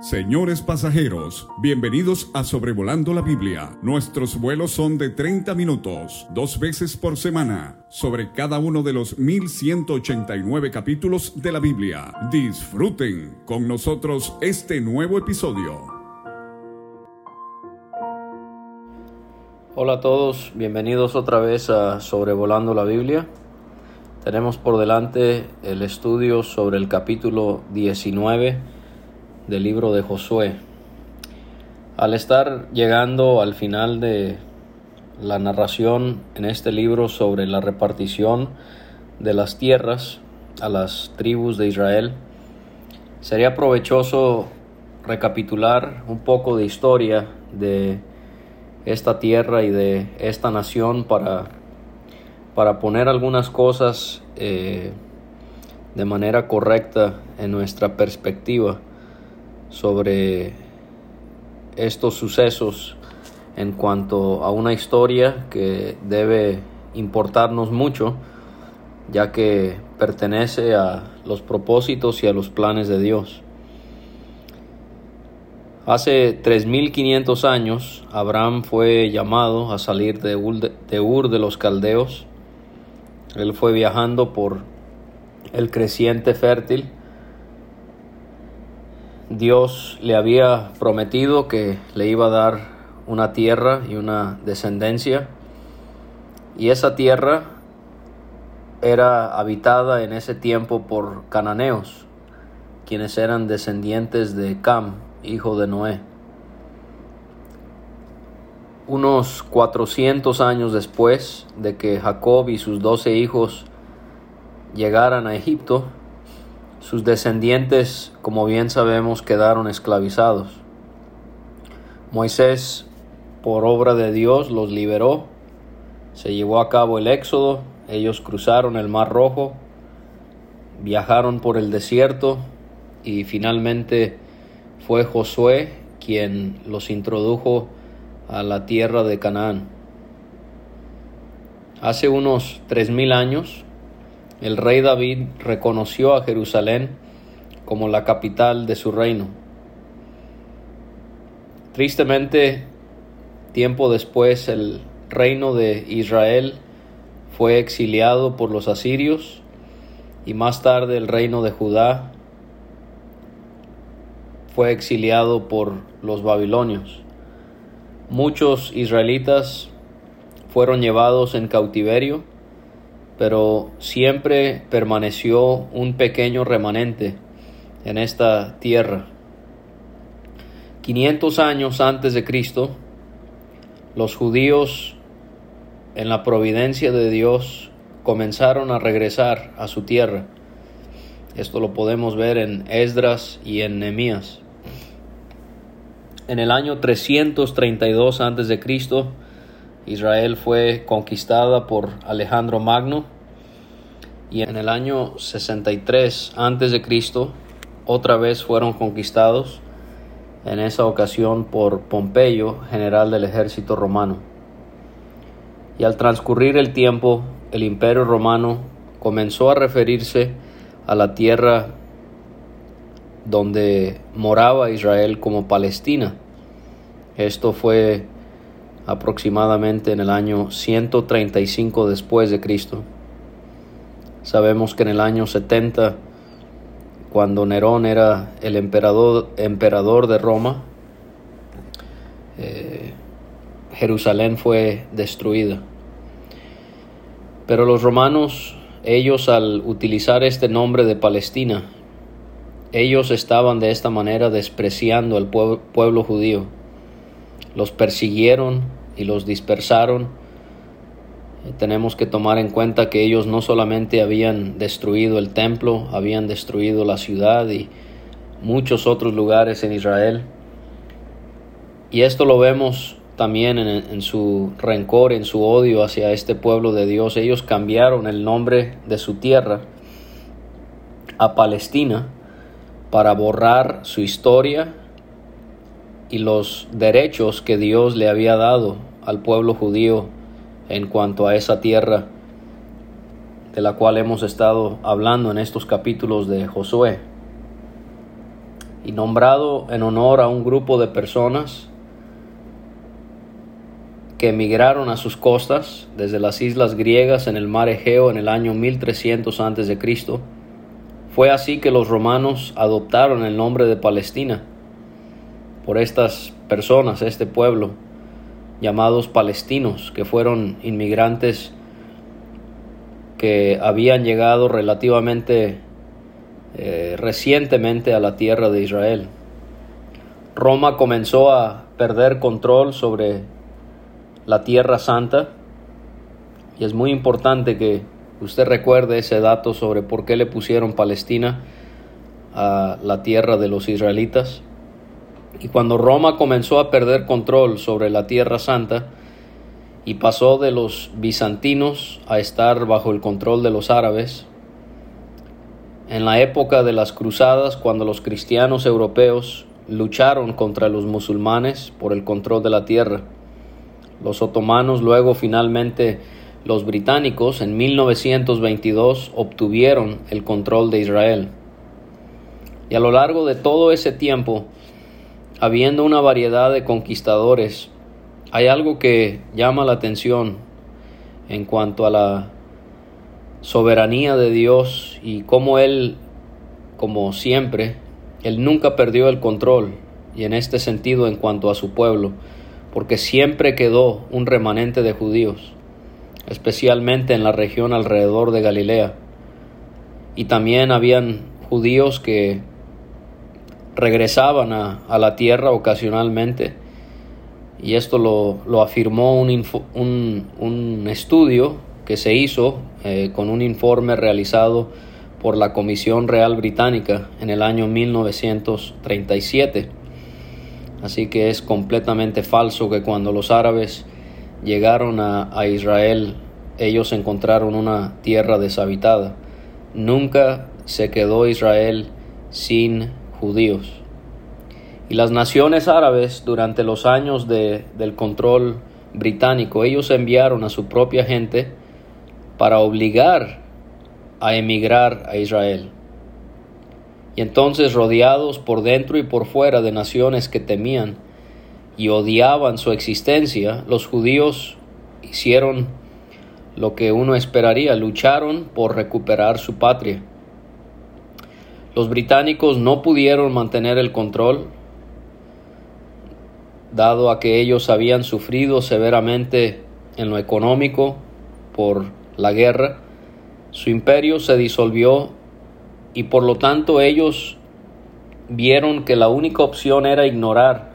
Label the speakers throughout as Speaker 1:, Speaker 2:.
Speaker 1: Señores pasajeros, bienvenidos a Sobrevolando la Biblia. Nuestros vuelos son de 30 minutos, dos veces por semana, sobre cada uno de los 1189 capítulos de la Biblia. Disfruten con nosotros este nuevo episodio.
Speaker 2: Hola a todos, bienvenidos otra vez a Sobrevolando la Biblia. Tenemos por delante el estudio sobre el capítulo 19 del libro de Josué. Al estar llegando al final de la narración en este libro sobre la repartición de las tierras a las tribus de Israel, sería provechoso recapitular un poco de historia de esta tierra y de esta nación para, para poner algunas cosas eh, de manera correcta en nuestra perspectiva sobre estos sucesos en cuanto a una historia que debe importarnos mucho, ya que pertenece a los propósitos y a los planes de Dios. Hace 3500 años, Abraham fue llamado a salir de Ur de los Caldeos. Él fue viajando por el creciente fértil Dios le había prometido que le iba a dar una tierra y una descendencia. Y esa tierra era habitada en ese tiempo por cananeos, quienes eran descendientes de Cam, hijo de Noé. Unos 400 años después de que Jacob y sus doce hijos llegaran a Egipto, sus descendientes, como bien sabemos, quedaron esclavizados. Moisés, por obra de Dios, los liberó. Se llevó a cabo el éxodo. Ellos cruzaron el Mar Rojo, viajaron por el desierto y finalmente fue Josué quien los introdujo a la tierra de Canaán. Hace unos tres mil años, el rey David reconoció a Jerusalén como la capital de su reino. Tristemente, tiempo después, el reino de Israel fue exiliado por los asirios y más tarde el reino de Judá fue exiliado por los babilonios. Muchos israelitas fueron llevados en cautiverio pero siempre permaneció un pequeño remanente en esta tierra. 500 años antes de Cristo, los judíos, en la providencia de Dios, comenzaron a regresar a su tierra. Esto lo podemos ver en Esdras y en Nehemías. En el año 332 antes de Cristo, Israel fue conquistada por Alejandro Magno y en el año 63 antes de Cristo otra vez fueron conquistados en esa ocasión por Pompeyo, general del ejército romano. Y al transcurrir el tiempo, el imperio romano comenzó a referirse a la tierra donde moraba Israel como Palestina. Esto fue aproximadamente en el año 135 después de Cristo. Sabemos que en el año 70, cuando Nerón era el emperador, emperador de Roma, eh, Jerusalén fue destruida. Pero los romanos, ellos al utilizar este nombre de Palestina, ellos estaban de esta manera despreciando al pueblo judío. Los persiguieron y los dispersaron, eh, tenemos que tomar en cuenta que ellos no solamente habían destruido el templo, habían destruido la ciudad y muchos otros lugares en Israel. Y esto lo vemos también en, en, su rencor, en su odio hacia este pueblo de Dios. Ellos cambiaron el nombre de su tierra a Palestina para borrar su historia y los derechos que Dios le había dado al pueblo judío en cuanto a esa tierra de la cual hemos estado hablando en estos capítulos de Josué. y nombrado en honor a un grupo de personas que emigraron a sus costas desde las islas griegas en el mar Egeo en el año 1300 a.C. Fue así que los romanos adoptaron el nombre de Palestina por estas personas, este pueblo, llamados palestinos, que fueron inmigrantes que habían llegado relativamente eh, recientemente a la tierra de Israel. Roma comenzó a perder control sobre la tierra santa y es muy importante que usted recuerde ese dato sobre por qué le pusieron Palestina a la tierra de los israelitas. Y cuando Roma comenzó a perder control sobre la tierra santa y pasó de los bizantinos a estar bajo el control de los árabes, en la época de las cruzadas, cuando los cristianos europeos lucharon contra los musulmanes por el control de la tierra, los otomanos luego finalmente los británicos en 1922 obtuvieron el control de Israel. Y a lo largo de todo ese tiempo, habiendo una variedad de conquistadores, hay algo que llama la atención en cuanto a la soberanía de Dios y cómo Él, como siempre, Él nunca perdió el control y en este sentido en cuanto a su pueblo, porque siempre quedó un remanente de judíos, especialmente en la región alrededor de Galilea. Y también habían judíos que regresaban a, la tierra ocasionalmente, y esto lo, afirmó un, un, un estudio que se hizo eh, con un informe realizado por la Comisión Real Británica en el año 1937. Así que es completamente falso que cuando los árabes llegaron a, a Israel ellos encontraron una tierra deshabitada. Nunca se quedó Israel sin judíos. Y las naciones árabes durante los años de, del control británico, ellos enviaron a su propia gente para obligar a emigrar a Israel. Y entonces rodeados por dentro y por fuera de naciones que temían y odiaban su existencia, los judíos hicieron lo que uno esperaría, lucharon por recuperar su patria. Los británicos no pudieron mantener el control, dado a que ellos habían sufrido severamente en lo económico por la guerra, su imperio se disolvió y por lo tanto ellos vieron que la única opción era ignorar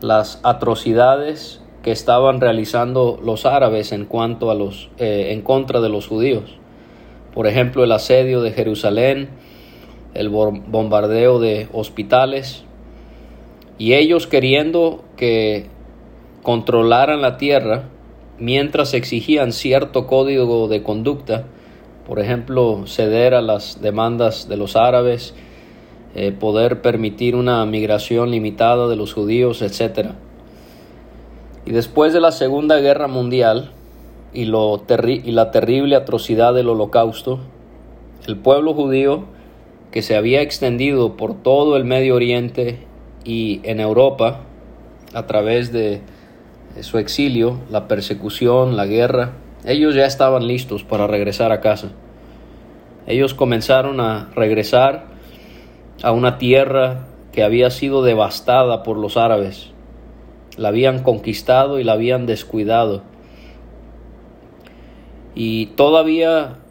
Speaker 2: las atrocidades que estaban realizando los árabes en cuanto a los eh, en contra de los judíos. Por ejemplo, el asedio de Jerusalén, el bombardeo de hospitales y ellos queriendo que controlaran la tierra mientras exigían cierto código de conducta, por ejemplo, ceder a las demandas de los árabes, eh, poder permitir una migración limitada de los judíos, etc. Y después de la Segunda Guerra Mundial y, lo y la terrible atrocidad del holocausto, el pueblo judío, que se había extendido por todo el Medio Oriente y en Europa a través de su exilio, la persecución, la guerra, ellos ya estaban listos para regresar a casa. Ellos comenzaron a regresar a una tierra que había sido devastada por los árabes. La habían conquistado y la habían descuidado. Y todavía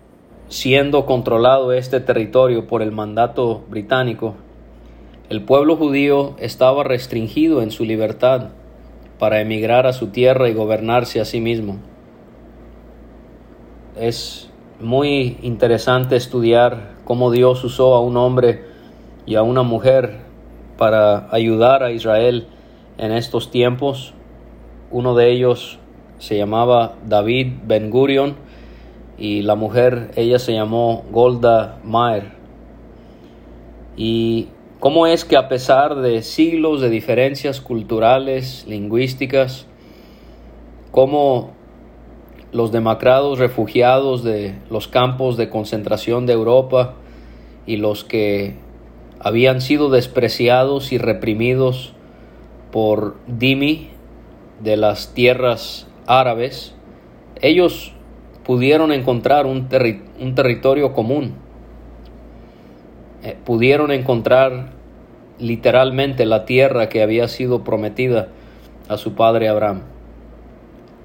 Speaker 2: siendo controlado este territorio por el mandato británico, el pueblo judío estaba restringido en su libertad para emigrar a su tierra y gobernarse a sí mismo. Es muy interesante estudiar cómo Dios usó a un hombre y a una mujer para ayudar a Israel en estos tiempos. Uno de ellos se llamaba David Ben Gurion y la mujer, ella se llamó Golda Meir. Y ¿Cómo es que a pesar de siglos de diferencias culturales, lingüísticas, cómo los demacrados refugiados de los campos de concentración de Europa y los que habían sido despreciados y reprimidos por Dimi de las tierras árabes, ellos pudieron encontrar un, territorio común, eh, pudieron encontrar literalmente la tierra que había sido prometida a su padre Abraham.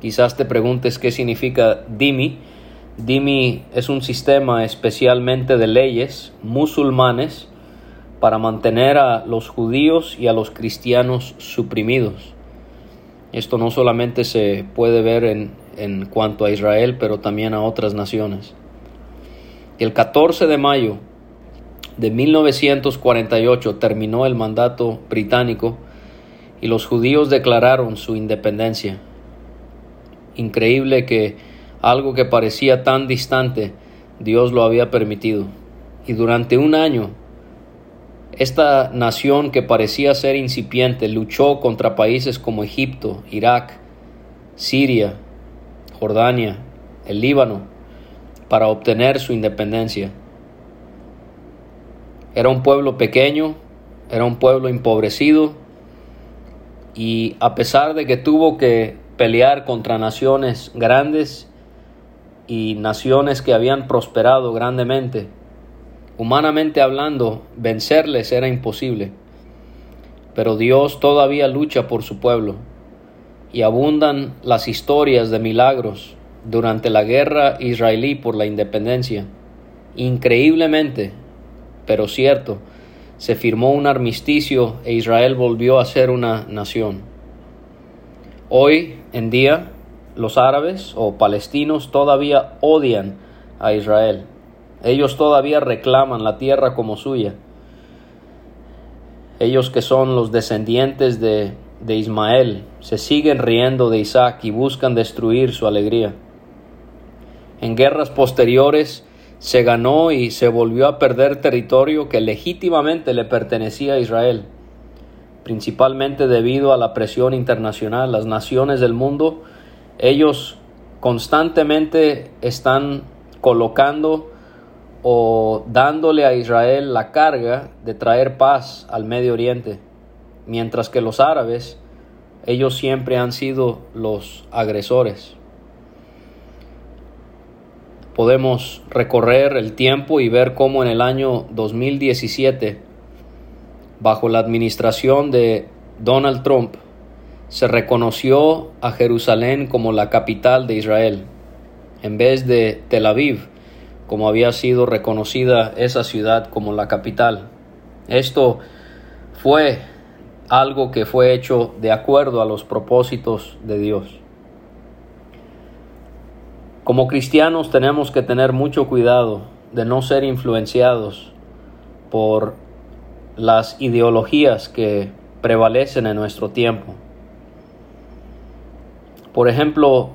Speaker 2: Quizás te preguntes qué significa Dimi. Dimi es un sistema especialmente de leyes musulmanes para mantener a los judíos y a los cristianos suprimidos. Esto no solamente se puede ver en, en cuanto a Israel, pero también a otras naciones. El 14 de mayo de 1948 terminó el mandato británico y los judíos declararon su independencia. Increíble que algo que parecía tan distante, Dios lo había permitido. Y durante un año esta nación que parecía ser incipiente luchó contra países como Egipto, Irak, Siria, Jordania, el Líbano, para obtener su independencia. Era un pueblo pequeño, era un pueblo empobrecido y a pesar de que tuvo que pelear contra naciones grandes y naciones que habían prosperado grandemente, Humanamente hablando, vencerles era imposible, pero Dios todavía lucha por su pueblo, y abundan las historias de milagros durante la guerra israelí por la independencia. Increíblemente, pero cierto, se firmó un armisticio e Israel volvió a ser una nación. Hoy en día, los árabes o palestinos todavía odian a Israel ellos todavía reclaman la tierra como suya. Ellos que son los descendientes de, de Ismael se siguen riendo de Isaac y buscan destruir su alegría. En guerras posteriores se ganó y se volvió a perder territorio que legítimamente le pertenecía a Israel, principalmente debido a la presión internacional. Las naciones del mundo, ellos constantemente están colocando o dándole a Israel la carga de traer paz al Medio Oriente, mientras que los árabes, ellos siempre han sido los agresores. Podemos recorrer el tiempo y ver cómo en el año 2017, bajo la administración de Donald Trump, se reconoció a Jerusalén como la capital de Israel, en vez de Tel Aviv, como había sido reconocida esa ciudad como la capital. Esto fue algo que fue hecho de acuerdo a los propósitos de Dios. Como cristianos tenemos que tener mucho cuidado de no ser influenciados por las ideologías que prevalecen en nuestro tiempo. Por ejemplo,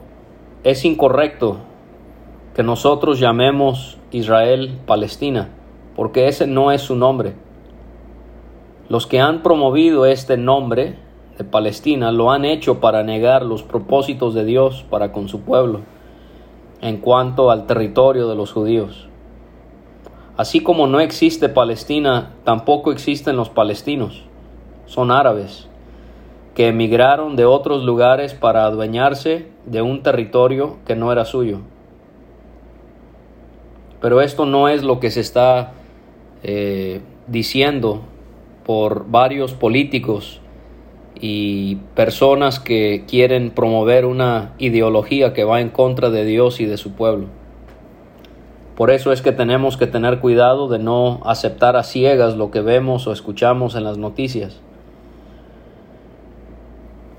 Speaker 2: es incorrecto que nosotros llamemos Israel Palestina, porque ese no es su nombre. Los que han promovido este nombre de Palestina lo han hecho para negar los propósitos de Dios para con su pueblo en cuanto al territorio de los judíos. Así como no existe Palestina, tampoco existen los palestinos. Son árabes que emigraron de otros lugares para adueñarse de un territorio que no era suyo. Pero esto no es lo que se está eh, diciendo por varios políticos y personas que quieren promover una ideología que va en contra de Dios y de su pueblo. Por eso es que tenemos que tener cuidado de no aceptar a ciegas lo que vemos o escuchamos en las noticias.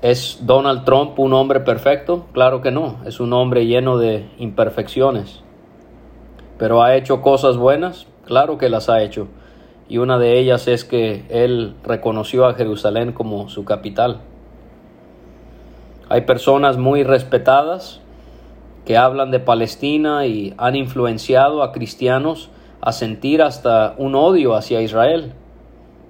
Speaker 2: ¿Es Donald Trump un hombre perfecto? Claro que no, es un hombre lleno de imperfecciones. Pero ha hecho cosas buenas, claro que las ha hecho. Y una de ellas es que él reconoció a Jerusalén como su capital. Hay personas muy respetadas que hablan de Palestina y han influenciado a cristianos a sentir hasta un odio hacia Israel,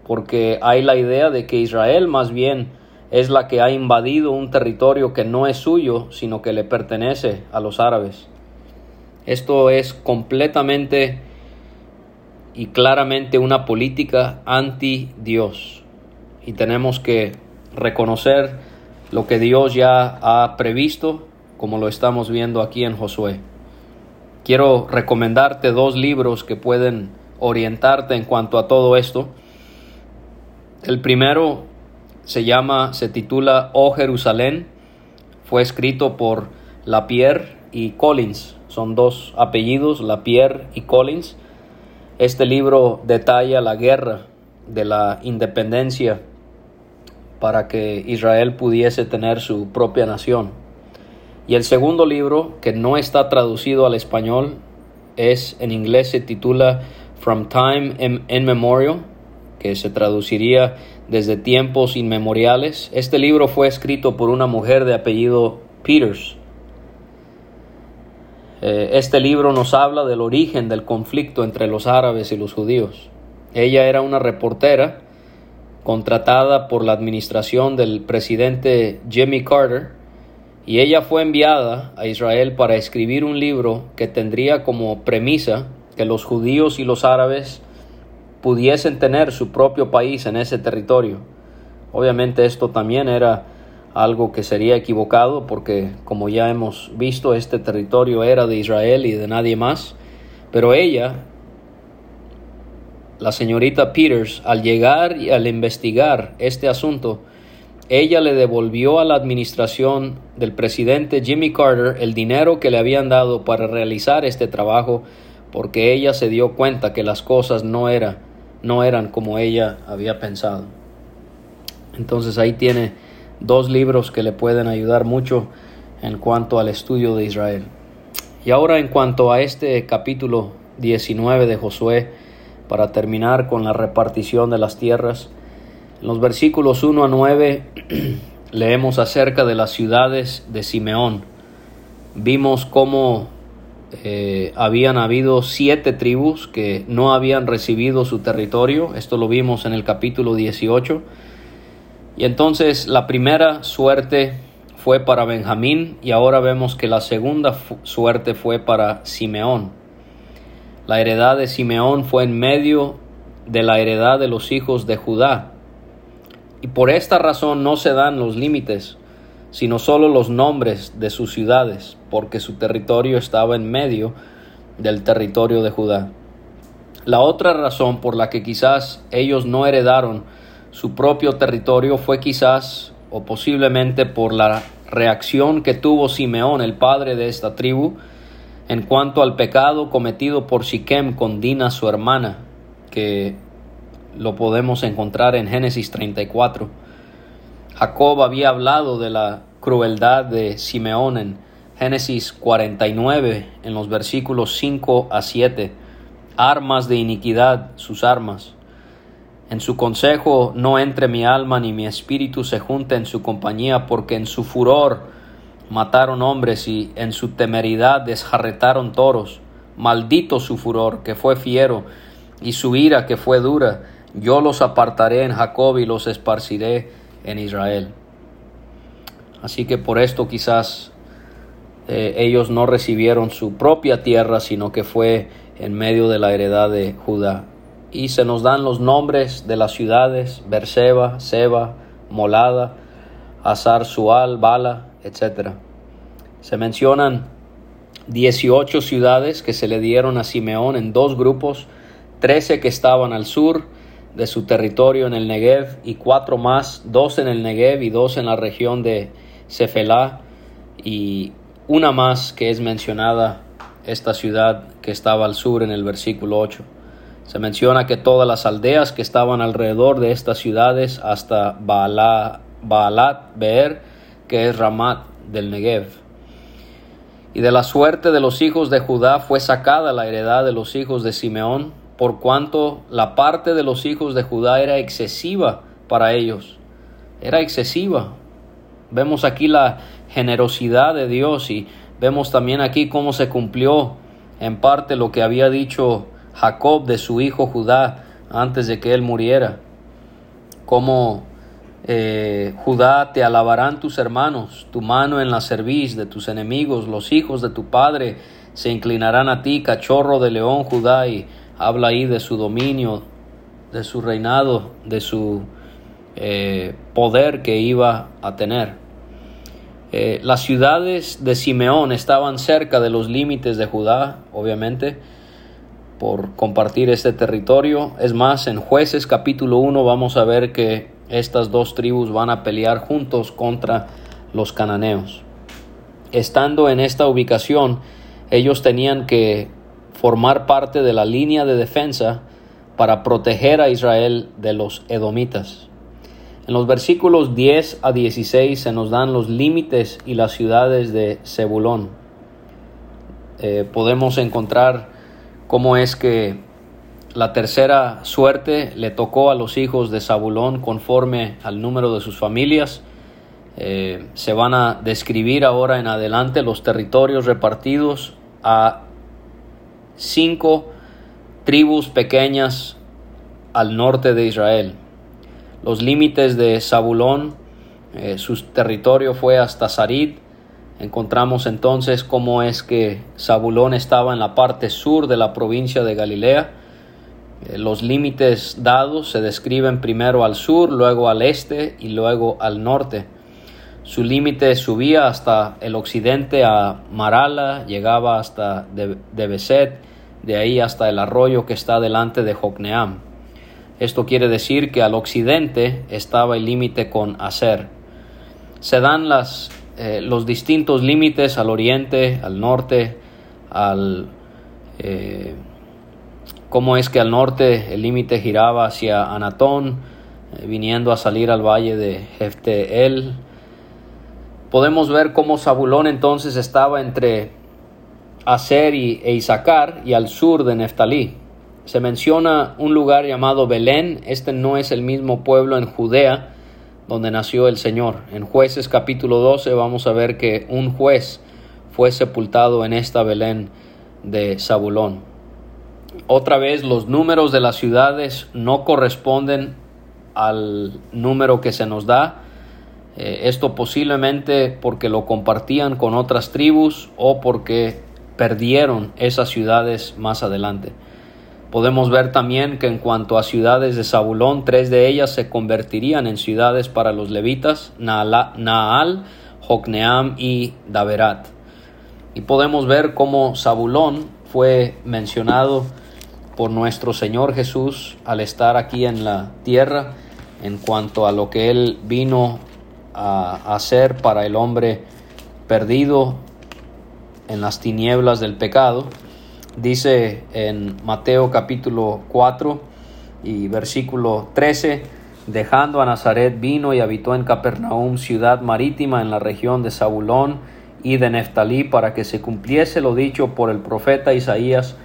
Speaker 2: porque hay la idea de que Israel más bien es la que ha invadido un territorio que no es suyo, sino que le pertenece a los árabes. Esto es completamente y claramente una política anti Dios. Y tenemos que reconocer lo que Dios ya ha previsto, como lo estamos viendo aquí en Josué. Quiero recomendarte dos libros que pueden orientarte en cuanto a todo esto. El primero se llama, se titula Oh Jerusalén, fue escrito por Lapierre y Collins, son dos apellidos, Lapierre y Collins. Este libro detalla la guerra de la independencia para que Israel pudiese tener su propia nación. Y el segundo libro, que no está traducido al español, es en inglés se titula From Time Immemorial, que se traduciría desde tiempos inmemoriales. Este libro fue escrito por una mujer de apellido Peters. Eh, este libro nos habla del origen del conflicto entre los árabes y los judíos. Ella era una reportera contratada por la administración del presidente Jimmy Carter y ella fue enviada a Israel para escribir un libro que tendría como premisa que los judíos y los árabes pudiesen tener su propio país en ese territorio. Obviamente esto también era algo que sería equivocado porque como ya hemos visto este territorio era de Israel y de nadie más, pero ella, la señorita Peters, al llegar y al investigar este asunto, ella le devolvió a la administración del presidente Jimmy Carter el dinero que le habían dado para realizar este trabajo porque ella se dio cuenta que las cosas no, era, no eran como ella había pensado. Entonces ahí tiene dos libros que le pueden ayudar mucho en cuanto al estudio de Israel. Y ahora en cuanto a este capítulo 19 de Josué, para terminar con la repartición de las tierras, en los versículos 1 a 9 leemos acerca de las ciudades de Simeón. Vimos cómo eh, habían habido siete tribus que no habían recibido su territorio. Esto lo vimos en el capítulo 18. Y entonces la primera suerte fue para Benjamín y ahora vemos que la segunda suerte fue para Simeón. La heredad de Simeón fue en medio de la heredad de los hijos de Judá. Y por esta razón no se dan los límites, sino solo los nombres de sus ciudades, porque su territorio estaba en medio del territorio de Judá. La otra razón por la que quizás ellos no heredaron su propio territorio fue quizás o posiblemente por la reacción que tuvo Simeón, el padre de esta tribu, en cuanto al pecado cometido por Siquem con Dina, su hermana, que lo podemos encontrar en Génesis 34. Jacob había hablado de la crueldad de Simeón en Génesis 49, en los versículos 5 a 7. Armas de iniquidad, sus armas. En su consejo no entre mi alma ni mi espíritu se junte en su compañía, porque en su furor mataron hombres y en su temeridad desjarretaron toros. Maldito su furor, que fue fiero, y su ira, que fue dura. Yo los apartaré en Jacob y los esparciré en Israel. Así que por esto quizás eh, ellos no recibieron su propia tierra, sino que fue en medio de la heredad de Judá y se nos dan los nombres de las ciudades, Berseba, Seba, Molada, Azar, Sual, Bala, etc. Se mencionan 18 ciudades que se le dieron a Simeón en dos grupos, 13 que estaban al sur de su territorio en el Negev y cuatro más, dos en el Negev y dos en la región de Cefelá y una más que es mencionada esta ciudad que estaba al sur en el versículo 8. Se menciona que todas las aldeas que estaban alrededor de estas ciudades hasta Baalat Beer, que es Ramat del Negev. Y de la suerte de los hijos de Judá fue sacada la heredad de los hijos de Simeón, por cuanto la parte de los hijos de Judá era excesiva para ellos. Era excesiva. Vemos aquí la generosidad de Dios y vemos también aquí cómo se cumplió en parte lo que había dicho Jacob de su hijo Judá antes de que él muriera. Como eh, Judá te alabarán tus hermanos, tu mano en la cerviz de tus enemigos, los hijos de tu padre se inclinarán a ti, cachorro de león Judá, y habla ahí de su dominio, de su reinado, de su eh, poder que iba a tener. Eh, las ciudades de Simeón estaban cerca de los límites de Judá, obviamente, por compartir este territorio. Es más, en jueces capítulo 1 vamos a ver que estas dos tribus van a pelear juntos contra los cananeos. Estando en esta ubicación, ellos tenían que formar parte de la línea de defensa para proteger a Israel de los edomitas. En los versículos 10 a 16 se nos dan los límites y las ciudades de Zebulón. Eh, podemos encontrar cómo es que la tercera suerte le tocó a los hijos de Zabulón conforme al número de sus familias. Eh, se van a describir ahora en adelante los territorios repartidos a cinco tribus pequeñas al norte de Israel. Los límites de Zabulón, eh, su territorio fue hasta Sarid. Encontramos entonces cómo es que Zabulón estaba en la parte sur de la provincia de Galilea. Eh, los límites dados se describen primero al sur, luego al este y luego al norte. Su límite subía hasta el occidente a Marala, llegaba hasta de, de ahí hasta el arroyo que está delante de Jocneam. Esto quiere decir que al occidente estaba el límite con Aser. Se dan las, eh, los distintos límites al oriente, al norte, al... Eh, cómo es que al norte el límite giraba hacia Anatón, eh, viniendo a salir al valle de Jefteel. Podemos ver cómo Zabulón entonces estaba entre Aser y, e Isaacar y al sur de Neftalí se menciona un lugar llamado Belén. Este no es el mismo pueblo en Judea donde nació el Señor. En jueces capítulo 12 vamos a ver que un juez fue sepultado en esta Belén de Zabulón. Otra vez los números de las ciudades no corresponden al número que se nos da. Eh, esto posiblemente porque lo compartían con otras tribus o porque perdieron esas ciudades más adelante. Podemos ver también que en cuanto a ciudades de Zabulón, tres de ellas se convertirían en ciudades para los levitas, Naal, Jocneam y Daverat. Y podemos ver cómo Zabulón fue mencionado por nuestro Señor Jesús al estar aquí en la tierra en cuanto a lo que Él vino a hacer para el hombre perdido en las tinieblas del pecado Dice en Mateo capítulo 4 y versículo 13, dejando a Nazaret vino y habitó en Capernaum, ciudad marítima en la región de Zabulón y de Neftalí, para que se cumpliese lo dicho por el profeta Isaías,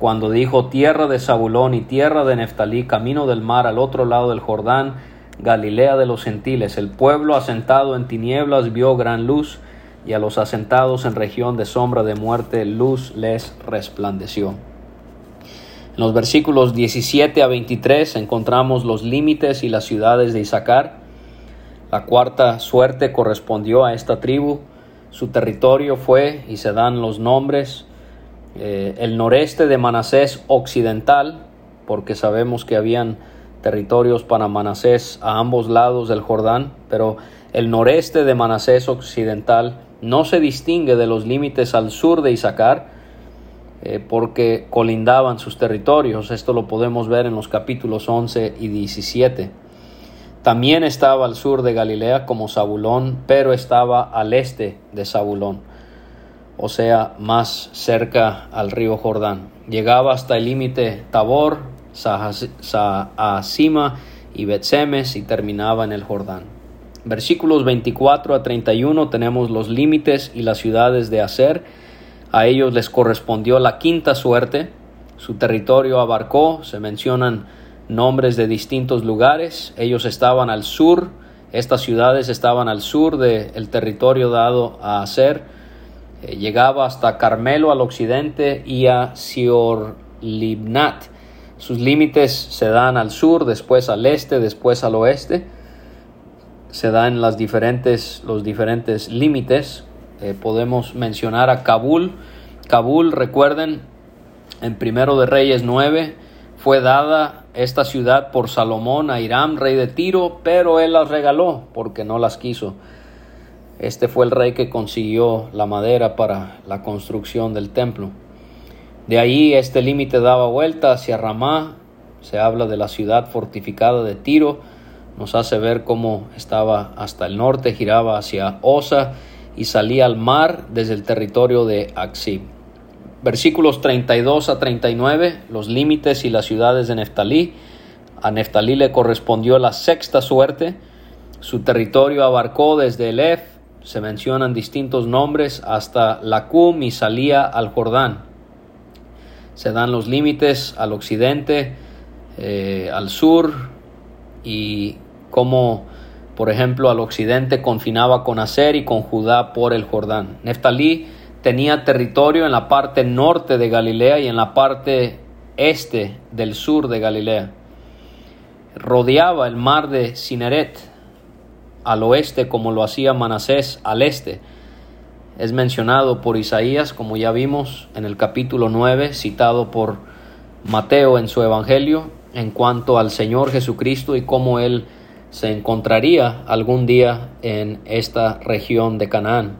Speaker 2: cuando dijo, tierra de Zabulón y tierra de Neftalí, camino del mar al otro lado del Jordán, Galilea de los gentiles. El pueblo asentado en tinieblas vio gran luz, y a los asentados en región de sombra de muerte luz les resplandeció. En los versículos 17 a 23 encontramos los límites y las ciudades de Isaacar. La cuarta suerte correspondió a esta tribu. Su territorio fue, y se dan los nombres, eh, el noreste de Manasés occidental, porque sabemos que habían territorios para Manasés a ambos lados del Jordán, pero el noreste de Manasés occidental no se distingue de los límites al sur de Isaacar, eh, porque colindaban sus territorios. Esto lo podemos ver en los capítulos 11 y 17. También estaba al sur de Galilea como Zabulón, pero estaba al este de Zabulón, o sea, más cerca al río Jordán. Llegaba hasta el límite Tabor, Sahasima y Betsemes y terminaba en el Jordán. Versículos 24 a 31 tenemos los límites y las ciudades de Aser. A ellos les correspondió la quinta suerte. Su territorio abarcó, se mencionan nombres de distintos lugares. Ellos estaban al sur, estas ciudades estaban al sur del territorio dado a Aser. Eh, llegaba hasta Carmelo al occidente y a Sior-Libnat. Sus límites se dan al sur, después al este, después al oeste se dan las diferentes, los diferentes límites. Eh, podemos mencionar a Kabul. Kabul, recuerden, En Primero de Reyes 9 fue dada esta ciudad por Salomón a Hiram, rey de Tiro, pero él las regaló porque no las quiso. Este fue el rey que consiguió la madera para la construcción del templo. De ahí este límite daba vuelta hacia Ramá, se habla de la ciudad fortificada de Tiro, nos hace ver cómo estaba hasta el norte, giraba hacia Osa y salía al mar desde el territorio de Axib. Versículos 32 a 39, los límites y las ciudades de Neftalí. A Neftalí le correspondió la sexta suerte. Su territorio abarcó desde Elef, se mencionan distintos nombres, hasta Lacum y salía al Jordán. Se dan los límites al occidente, eh, al sur y como por ejemplo al occidente confinaba con Aser y con Judá por el Jordán. Neftalí tenía territorio en la parte norte de Galilea y en la parte este del sur de Galilea. Rodeaba el mar de Cineret al oeste como lo hacía Manasés al este. Es mencionado por Isaías, como ya vimos en el capítulo 9, citado por Mateo en su Evangelio, en cuanto al Señor Jesucristo y cómo Él se encontraría algún día en esta región de Canaán.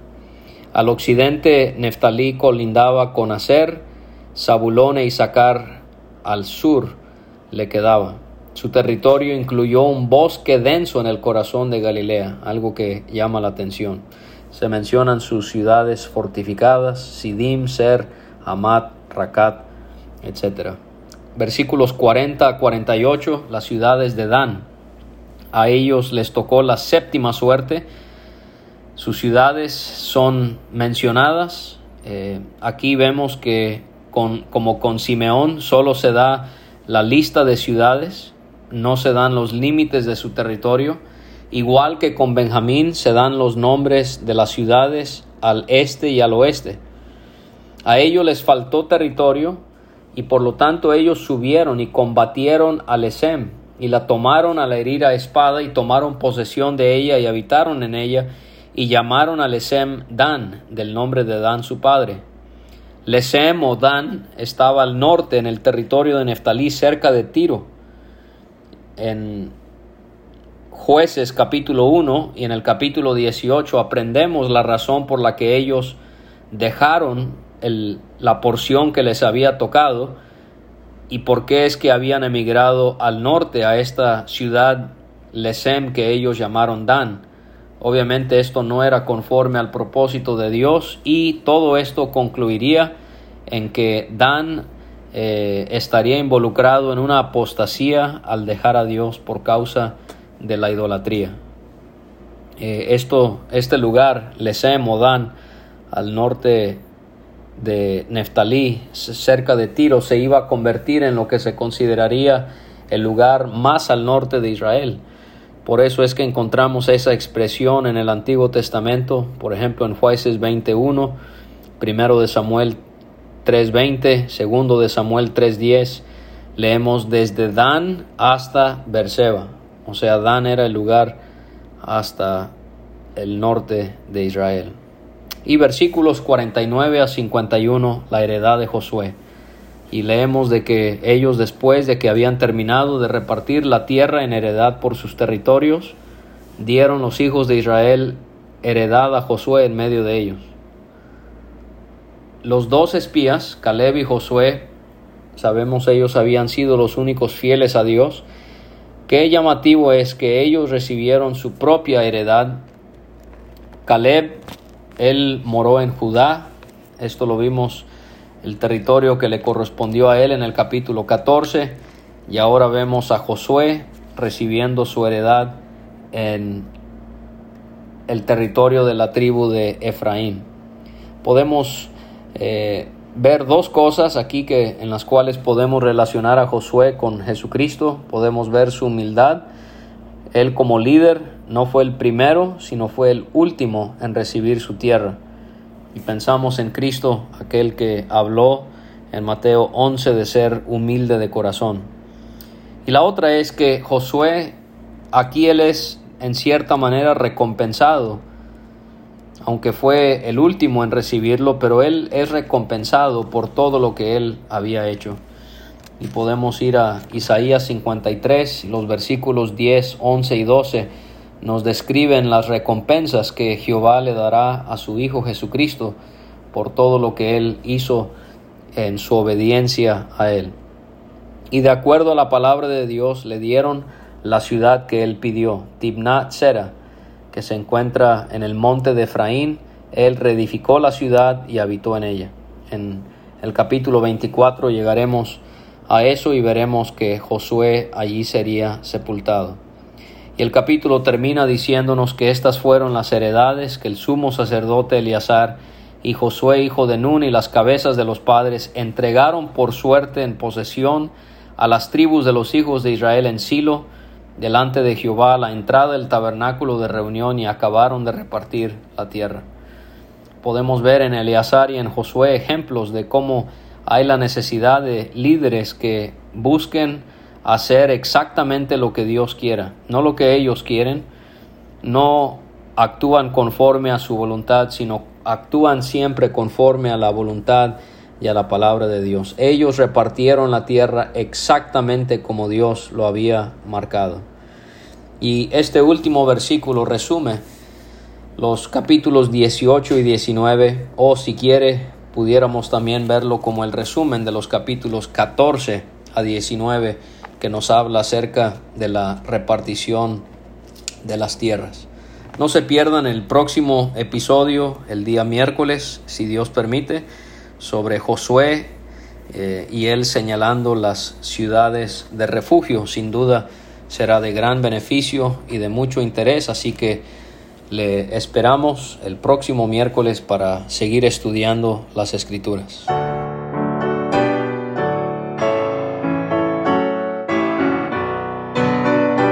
Speaker 2: Al occidente Neftalí colindaba con Aser, Zabulón e Isaacar al sur le quedaba. Su territorio incluyó un bosque denso en el corazón de Galilea, algo que llama la atención. Se mencionan sus ciudades fortificadas, Sidim, Ser, Amat, Rakat, etc. Versículos 40 a 48, las ciudades de Dan, a ellos les tocó la séptima suerte. Sus ciudades son mencionadas. Eh, aquí vemos que con, como con Simeón solo se da la lista de ciudades, no se dan los límites de su territorio. Igual que con Benjamín se dan los nombres de las ciudades al este y al oeste. A ellos les faltó territorio y por lo tanto ellos subieron y combatieron al Esem, y la tomaron a la herida espada y tomaron posesión de ella y habitaron en ella y llamaron a Lesem Dan, del nombre de Dan su padre. Lesem o Dan estaba al norte en el territorio de Neftalí cerca de Tiro. En Jueces capítulo 1 y en el capítulo 18 aprendemos la razón por la que ellos dejaron la porción que les había tocado y por qué es que habían emigrado al norte a esta ciudad Lesem que ellos llamaron Dan. Obviamente esto no era conforme al propósito de Dios y todo esto concluiría en que Dan eh, estaría involucrado en una apostasía al dejar a Dios por causa de la idolatría. Eh, esto, este lugar, Lesem o Dan, al norte de Neftalí, cerca de Tiro, se iba a convertir en lo que se consideraría el lugar más al norte de Israel. Por eso es que encontramos esa expresión en el Antiguo Testamento, por ejemplo en Jueces 21, primero de Samuel 3:20, segundo de Samuel 3:10, leemos desde Dan hasta Berseba. O sea, Dan era el lugar hasta el norte de Israel y versículos 49 a 51 la heredad de Josué. Y leemos de que ellos después de que habían terminado de repartir la tierra en heredad por sus territorios, dieron los hijos de Israel heredad a Josué en medio de ellos. Los dos espías, Caleb y Josué, sabemos ellos habían sido los únicos fieles a Dios. Qué llamativo es que ellos recibieron su propia heredad. Caleb él moró en Judá, esto lo vimos, el territorio que le correspondió a él en el capítulo 14, y ahora vemos a Josué recibiendo su heredad en el territorio de la tribu de Efraín. Podemos eh, ver dos cosas aquí que, en las cuales podemos relacionar a Josué con Jesucristo. Podemos ver su humildad. Él como líder no fue el primero, sino fue el último en recibir su tierra. Y pensamos en Cristo, aquel que habló en Mateo 11 de ser humilde de corazón. Y la otra es que Josué, aquí él es en cierta manera recompensado. aunque fue el último en recibirlo, pero él es recompensado por todo lo que él había hecho. Y podemos ir a Isaías 53, los versículos 10, 11 y 12 nos describen las recompensas que Jehová le dará a su Hijo Jesucristo por todo lo que él hizo en su obediencia a él. Y de acuerdo a la palabra de Dios le dieron la ciudad que él pidió, Tibnat Sera, que se encuentra en el monte de Efraín. Él reedificó la ciudad y habitó en ella. En el capítulo 24 llegaremos a eso y veremos que Josué allí sería sepultado. Y el capítulo termina diciéndonos que estas fueron las heredades que el sumo sacerdote Eleazar y Josué hijo de Nun y las cabezas de los padres entregaron por suerte en posesión a las tribus de los hijos de Israel en Silo, delante de Jehová a la entrada del tabernáculo de reunión y acabaron de repartir la tierra. Podemos ver en Eleazar y en Josué ejemplos de cómo hay la necesidad de líderes que busquen hacer exactamente lo que Dios quiera, no lo que ellos quieren, no actúan conforme a su voluntad, sino actúan siempre conforme a la voluntad y a la palabra de Dios. Ellos repartieron la tierra exactamente como Dios lo había marcado. Y este último versículo resume los capítulos 18 y 19, o si quiere, pudiéramos también verlo como el resumen de los capítulos 14 a 19, que nos habla acerca de la repartición de las tierras. No se pierdan el próximo episodio el día miércoles, si Dios permite sobre Josué eh, y él señalando las ciudades de refugio. Sin duda será de gran beneficio y de mucho interés, así que le esperamos el próximo miércoles para seguir estudiando las escrituras.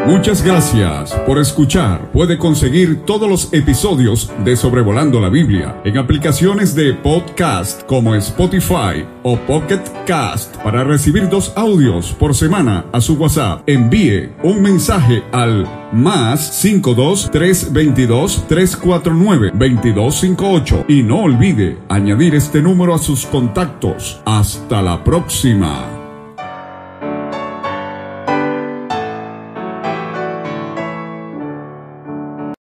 Speaker 1: Muchas gracias por escuchar. Puede conseguir todos los episodios de Sobrevolando la Biblia en aplicaciones de podcast como Spotify o Pocket Cast para recibir dos audios por semana a su WhatsApp. Envíe un mensaje al más 52 322 349 2258 y no olvide añadir este número a sus contactos. Hasta la próxima.